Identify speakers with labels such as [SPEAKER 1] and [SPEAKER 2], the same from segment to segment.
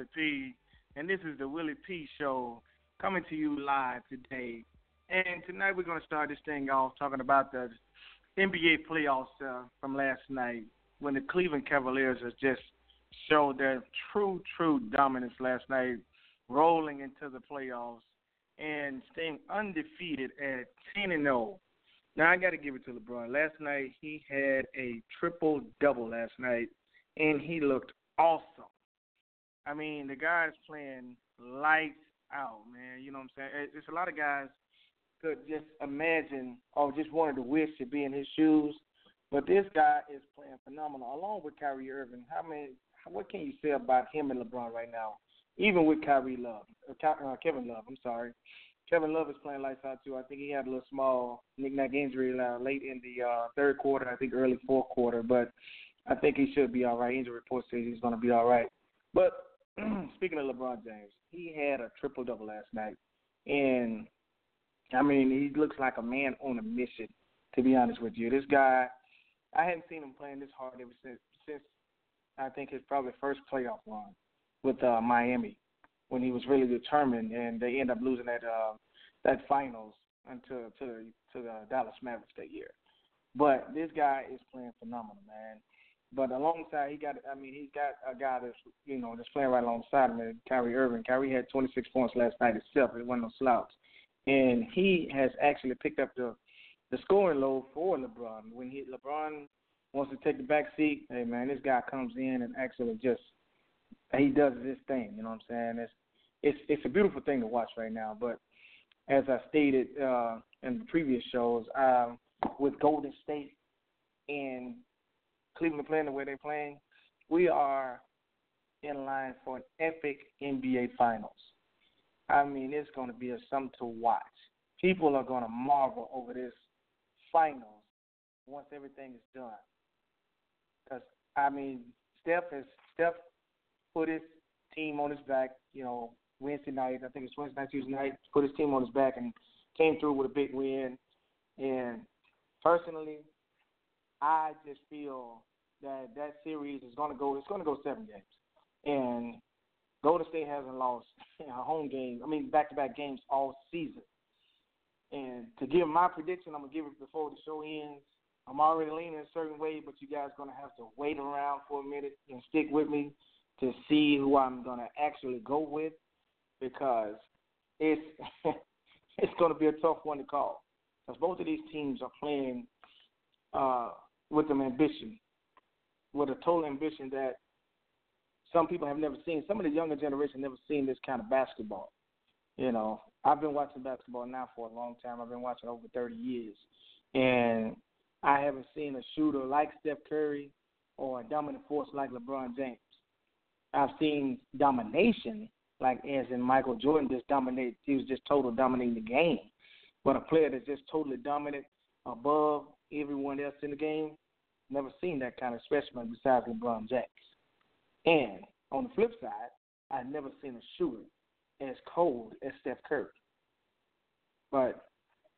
[SPEAKER 1] Willie P, and this is the Willie P Show coming to you live today. And tonight we're going to start this thing off talking about the NBA playoffs uh, from last night when the Cleveland Cavaliers has just showed their true, true dominance last night, rolling into the playoffs and staying undefeated at 10 and 0. Now I got to give it to LeBron. Last night he had a triple double last night, and he looked awesome. I mean, the guy's playing lights out, man. You know what I'm saying? It's a lot of guys could just imagine or just wanted to wish to be in his shoes, but this guy is playing phenomenal, along with Kyrie Irving. How many? What can you say about him and LeBron right now? Even with Kyrie Love, uh, Kevin Love. I'm sorry. Kevin Love is playing lights out too. I think he had a little small knick-knack injury uh, late in the uh, third quarter. I think early fourth quarter, but I think he should be all right. Injury report says he's going to be all right. But speaking of LeBron James, he had a triple double last night, and I mean he looks like a man on a mission. To be honest with you, this guy, I hadn't seen him playing this hard ever since since I think his probably first playoff run with uh, Miami when he was really determined, and they end up losing that uh, that finals until to to the Dallas Mavericks that year. But this guy is playing phenomenal, man. But alongside, he got, I mean, he's got a guy that's, you know, that's playing right alongside him, Kyrie Irving. Kyrie had 26 points last night himself. It wasn't no slouch. And he has actually picked up the the scoring load for LeBron. When he LeBron wants to take the back seat, hey man, this guy comes in and actually just he does this thing. You know what I'm saying? It's it's it's a beautiful thing to watch right now. But as I stated uh, in the previous shows, um, with Golden State and Cleveland playing the way they're playing, we are in line for an epic NBA Finals. I mean, it's going to be a something to watch. People are going to marvel over this finals once everything is done. Because I mean, Steph has Steph put his team on his back. You know, Wednesday night, I think it's Wednesday night, Tuesday night, put his team on his back and came through with a big win. And personally, I just feel that that series is going to go. It's going to go seven games, and Golden State hasn't lost a home game. I mean, back-to-back games all season. And to give my prediction, I'm gonna give it before the show ends. I'm already leaning a certain way, but you guys are gonna have to wait around for a minute and stick with me to see who I'm gonna actually go with because it's it's gonna be a tough one to call because both of these teams are playing uh, with some ambition, with a total ambition that some people have never seen. Some of the younger generation never seen this kind of basketball. You know, I've been watching basketball now for a long time. I've been watching over 30 years, and I haven't seen a shooter like Steph Curry or a dominant force like LeBron James. I've seen domination, like as in Michael Jordan just dominated. He was just total dominating the game. But a player that's just totally dominant above everyone else in the game, never seen that kind of specimen besides LeBron James. And on the flip side, I've never seen a shooter as cold as Steph Curry. But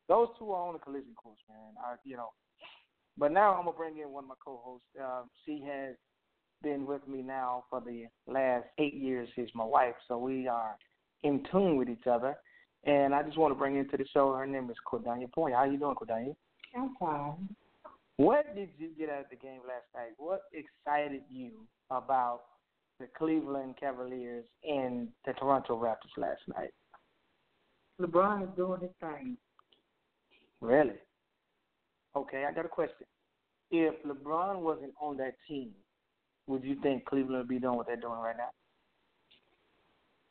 [SPEAKER 1] those two are on the collision course, man. I, you know. But now I'm gonna bring in one of my co-hosts. Uh, she has been with me now for the last eight years. She's my wife, so we are in tune with each other. And I just want to bring into the show. Her name is Cordania Point. How you doing, Cordania?
[SPEAKER 2] I'm fine.
[SPEAKER 1] What did you get out of the game last night? What excited you about the Cleveland Cavaliers and the Toronto Raptors last night?
[SPEAKER 2] LeBron is doing his thing.
[SPEAKER 1] Really? Okay, I got a question. If LeBron wasn't on that team, would you think Cleveland would be doing what they're doing right now?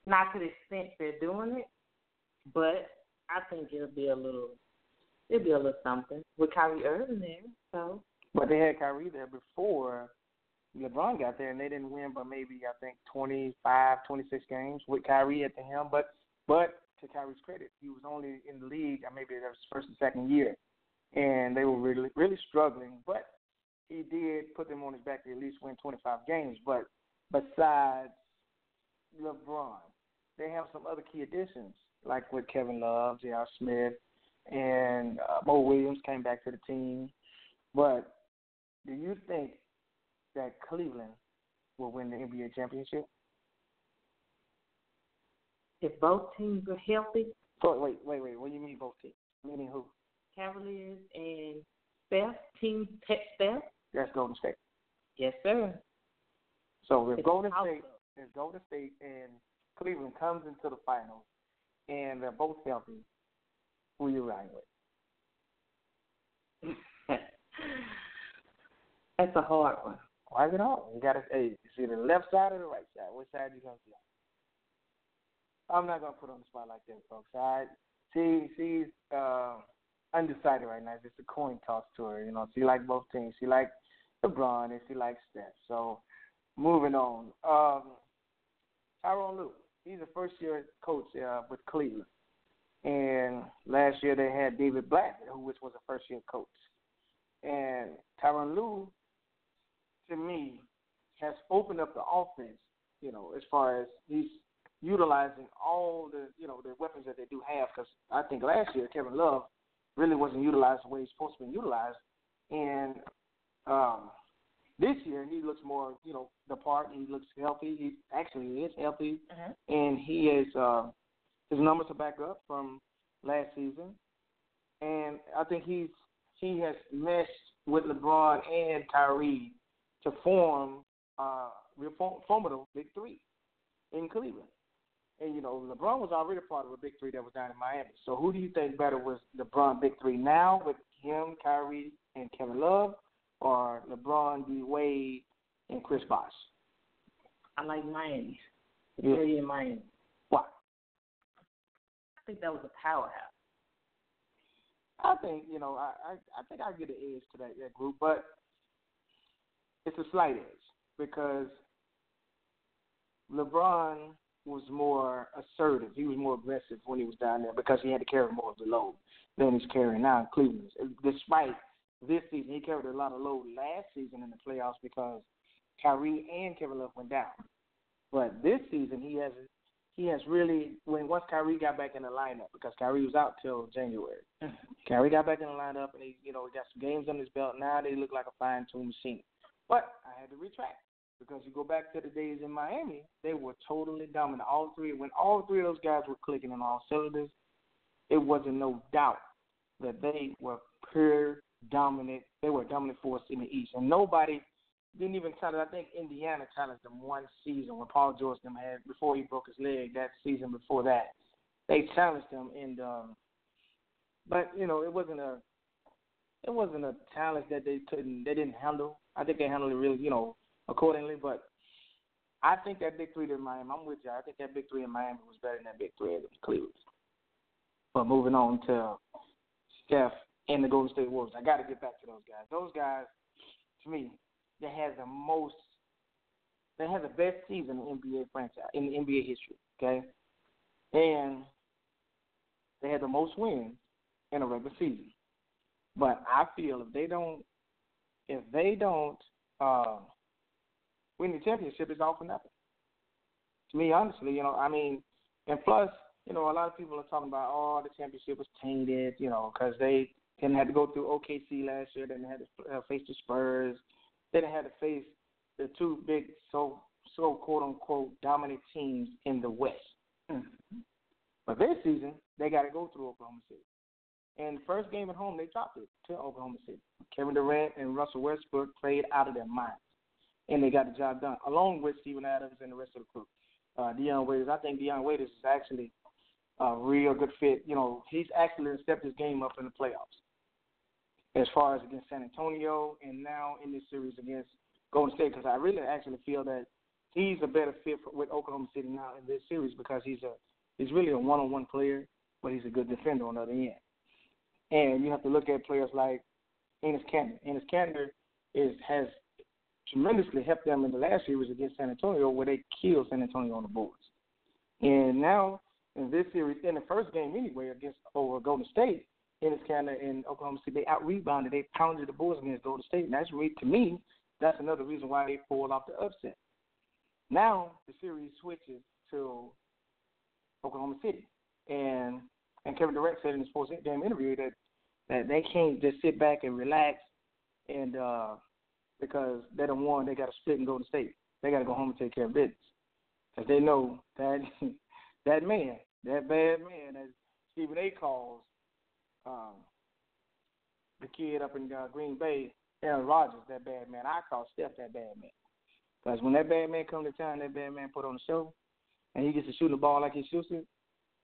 [SPEAKER 2] Not to the extent they're doing it, but I think it'll be a little, it'll be a little something with Kyrie Irving there. So.
[SPEAKER 1] But they had Kyrie there before LeBron got there, and they didn't win, but maybe I think 25, 26 games with Kyrie at the helm. But but to Kyrie's credit, he was only in the league uh, maybe that was first and second year, and they were really really struggling. But he did put them on his back to at least win 25 games. But besides LeBron, they have some other key additions like with Kevin Love, J.R. Smith, and uh, Mo Williams came back to the team. But do you think that Cleveland will win the NBA championship?
[SPEAKER 2] If both teams are healthy.
[SPEAKER 1] So wait, wait, wait. What do you mean both teams? Meaning who?
[SPEAKER 2] Cavaliers and Steph, Team Steph.
[SPEAKER 1] That's Golden State.
[SPEAKER 2] Yes, sir.
[SPEAKER 1] So if it's Golden State, if Golden State and Cleveland comes into the finals, and they're both healthy, who you riding
[SPEAKER 2] with? That's a hard one.
[SPEAKER 1] Why is it hard? You gotta hey, see the left side or the right side. Which side you gonna see? I'm not gonna put on the spot like that, folks. I see she's uh, undecided right now. It's just a coin toss to her. You know, she like both teams. She like LeBron and she likes Steph. So moving on. Um, Tyronn Lue. He's a first year coach uh, with Cleveland. And last year they had David who which was a first year coach. And Tyronn Lue to me, has opened up the offense. You know, as far as he's utilizing all the you know the weapons that they do have. Because I think last year Kevin Love really wasn't utilized the way he's supposed to be utilized, and um, this year he looks more you know the part. He looks healthy. He actually is healthy,
[SPEAKER 2] uh-huh.
[SPEAKER 1] and he is uh, his numbers are back up from last season, and I think he's he has meshed with LeBron and Kyrie to form uh, formidable big three in Cleveland. And you know, LeBron was already part of a big three that was down in Miami. So who do you think better was LeBron big three now with him, Kyrie, and Kevin Love, or LeBron, D Wade, and Chris Bosh?
[SPEAKER 2] I like Miami. Yeah. Three in Miami. I think that was a powerhouse.
[SPEAKER 1] I think you know I I, I think I get an edge to that, that group, but it's a slight edge because LeBron was more assertive. He was more aggressive when he was down there because he had to carry more of the load than he's carrying now in Cleveland. Despite this season, he carried a lot of load last season in the playoffs because Kyrie and Kevin Love went down. But this season, he has he has really when once Kyrie got back in the lineup because Kyrie was out till January. Mm-hmm. Kyrie got back in the lineup and he you know he got some games on his belt. Now they look like a fine tuned machine. But I had to retract because you go back to the days in Miami, they were totally dominant. All three, when all three of those guys were clicking on all cylinders, it wasn't no doubt that they were pure dominant. They were a dominant force in the East, and nobody didn't even challenge. I think Indiana challenged them one season when Paul George them had before he broke his leg. That season before that, they challenged them, and um, but you know it wasn't a it wasn't a challenge that they couldn't they didn't handle. I think they handled it really, you know, accordingly. But I think that big three in Miami, I'm with you. I think that big three in Miami was better than that big three in Cleveland. But moving on to Steph and the Golden State Warriors, I got to get back to those guys. Those guys, to me, they have the most, they have the best season in NBA franchise in the NBA history. Okay, and they had the most wins in a regular season. But I feel if they don't if they don't uh, win the championship, it's all for nothing. To me, honestly, you know, I mean, and plus, you know, a lot of people are talking about, oh, the championship was tainted, you know, because they didn't have to go through OKC last year, they didn't have to uh, face the Spurs, they didn't have to face the two big, so so quote unquote dominant teams in the West. Mm-hmm. But this season, they got to go through Oklahoma City. And first game at home, they dropped it to Oklahoma City. Kevin Durant and Russell Westbrook played out of their minds. and they got the job done, along with Steven Adams and the rest of the crew. Uh, Dion Waiters, I think Dion Waiters is actually a real good fit. You know, he's actually stepped his game up in the playoffs as far as against San Antonio and now in this series against Golden State because I really actually feel that he's a better fit for, with Oklahoma City now in this series because he's a he's really a one-on-one player, but he's a good defender on the other end. And you have to look at players like Enes Kanter. Enes Kanter is has tremendously helped them in the last series against San Antonio, where they killed San Antonio on the boards. And now in this series, in the first game anyway, against over Golden State, Kanter and Oklahoma City, they out rebounded, they pounded the Bulls against Golden State, and that's really, to me, that's another reason why they pulled off the upset. Now the series switches to Oklahoma City, and and Kevin Durant said in his post game interview that that they can't just sit back and relax and uh because they don't want they got to split and go to state. They got to go home and take care of business because they know that that man, that bad man, as Stephen A. calls um, the kid up in uh, Green Bay, Aaron Rodgers, that bad man. I call Steph that bad man because when that bad man comes to town, that bad man put on a show, and he gets to shoot the ball like he shoots it.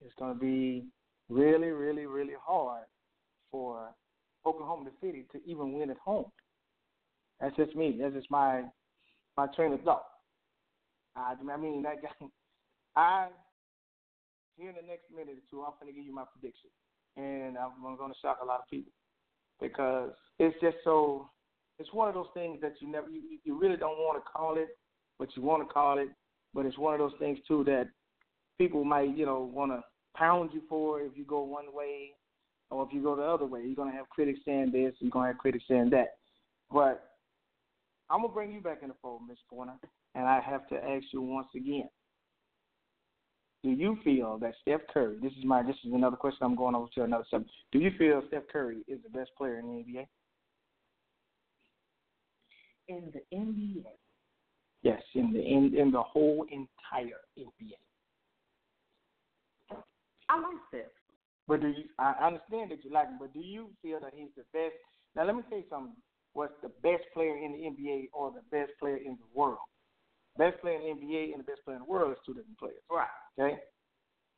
[SPEAKER 1] It's going to be really, really, really hard for Oklahoma City to even win at home. That's just me. That's just my my train of thought. I, I mean, that guy. I here in the next minute or two, I'm going to give you my prediction, and I'm going to shock a lot of people because it's just so. It's one of those things that you never, you, you really don't want to call it, but you want to call it. But it's one of those things too that people might, you know, want to pound you for if you go one way or if you go the other way. You're gonna have critics saying this, you're gonna have critics saying that. But I'm gonna bring you back in the fold, Miss Pointer, and I have to ask you once again. Do you feel that Steph Curry? This is my. This is another question. I'm going over to another subject. Do you feel Steph Curry is the best player in the NBA?
[SPEAKER 2] In the NBA.
[SPEAKER 1] Yes, in the in in the whole entire NBA.
[SPEAKER 2] I like Steph.
[SPEAKER 1] But do you? I understand that you like him, but do you feel that he's the best? Now, let me say something. What's the best player in the NBA or the best player in the world? Best player in the NBA and the best player in the world is two different players.
[SPEAKER 2] Right.
[SPEAKER 1] Okay.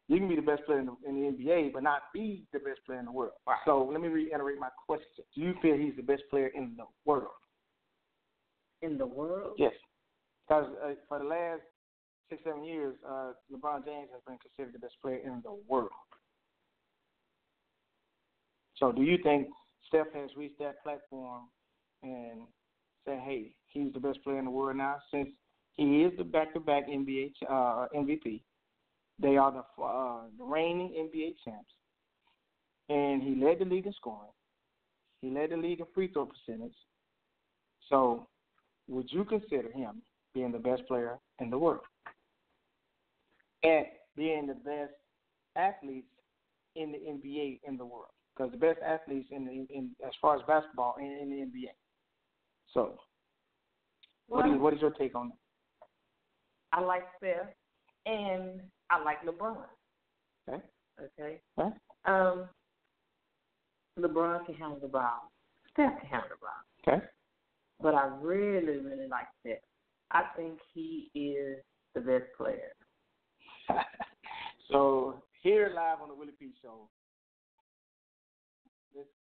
[SPEAKER 1] You can be the best player in the, in the NBA, but not be the best player in the world.
[SPEAKER 2] Right.
[SPEAKER 1] So let me reiterate my question. Do you feel he's the best player in the world?
[SPEAKER 2] In the world?
[SPEAKER 1] Yes. Because uh, for the last six, seven years, uh, LeBron James has been considered the best player in the world. So do you think Steph has reached that platform and say, hey, he's the best player in the world now since he is the back-to-back NBA uh, MVP. They are the, uh, the reigning NBA champs, and he led the league in scoring. He led the league in free throw percentage. So, would you consider him being the best player in the world and being the best athletes in the NBA in the world? because the best athletes in, the, in as far as basketball in, in the NBA. So, what is what is your take on that?
[SPEAKER 2] I like Steph, and I like LeBron.
[SPEAKER 1] Okay.
[SPEAKER 2] Okay.
[SPEAKER 1] Okay.
[SPEAKER 2] Um, LeBron can handle the ball. Steph can handle the ball.
[SPEAKER 1] Okay.
[SPEAKER 2] But I really, really like Steph. I think he is the best player.
[SPEAKER 1] so here live on the Willie P Show,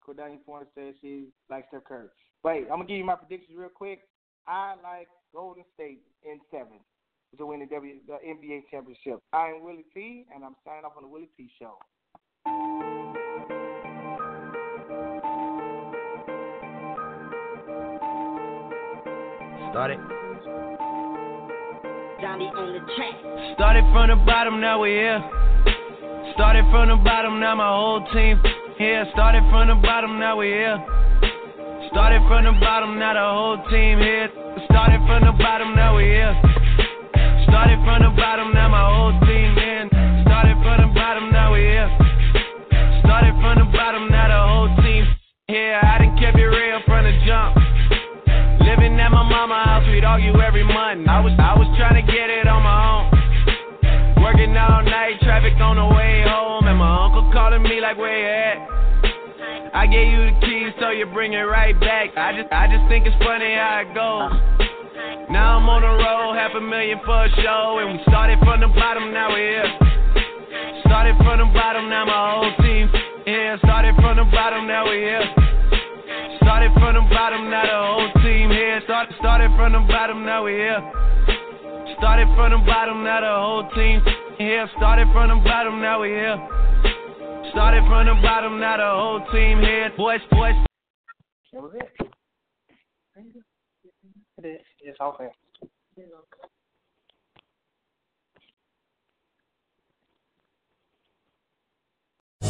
[SPEAKER 1] Cordelia Pointer says she likes Steph Curry. Wait, I'm gonna give you my predictions real quick. I like Golden State in seven to win the W the NBA championship. I am Willie P, and I'm signing off on the Willie P Show.
[SPEAKER 3] Started.
[SPEAKER 4] Johnny on the track.
[SPEAKER 3] Started from the bottom, now we're here. Started from the bottom, now my whole team here. Started from the bottom, now we're here. Started from the bottom, now the whole team here. Started from the bottom, now we here. Started from the bottom, now my whole team in. Started from the bottom, now we here. Started from the bottom, now the whole team here. I done kept it real from the jump. Living at my mama house, we'd argue every month. I was I was trying to get it on my own. Working all night, traffic on the way home, and my uncle calling me like, where you at? I gave you the keys, so you bring it right back. I just, I just think it's funny how it goes. Now I'm on the road, half a million for a show. And we started from the bottom, now we're here. Started from the bottom, now my whole team. Yeah, started from the bottom, now we're here. Started from the bottom, now the whole team here. Start, started from the bottom, now we're here. Started from the bottom, now the whole team here. Started from the bottom, now we're here. Started from the bottom, now the whole team here. Boys, boys.
[SPEAKER 1] That was it. It is. It's all fair.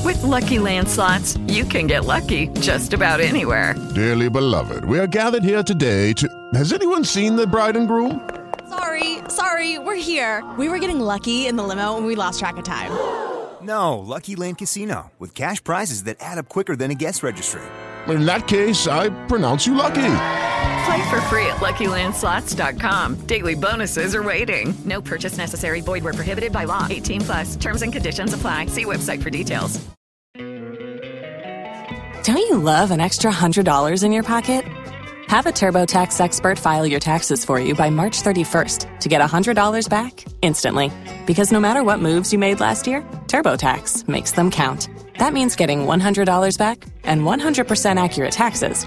[SPEAKER 5] With Lucky Land slots, you can get lucky just about anywhere.
[SPEAKER 6] Dearly beloved, we are gathered here today to. Has anyone seen the bride and groom?
[SPEAKER 7] Sorry, sorry, we're here. We were getting lucky in the limo and we lost track of time.
[SPEAKER 8] No, Lucky Land Casino, with cash prizes that add up quicker than a guest registry.
[SPEAKER 6] In that case, I pronounce you lucky.
[SPEAKER 5] Play for free at LuckyLandSlots.com. Daily bonuses are waiting. No purchase necessary. Void were prohibited by law. 18 plus. Terms and conditions apply. See website for details.
[SPEAKER 9] Don't you love an extra hundred dollars in your pocket? Have a TurboTax expert file your taxes for you by March 31st to get $100 back instantly. Because no matter what moves you made last year, TurboTax makes them count. That means getting $100 back and 100% accurate taxes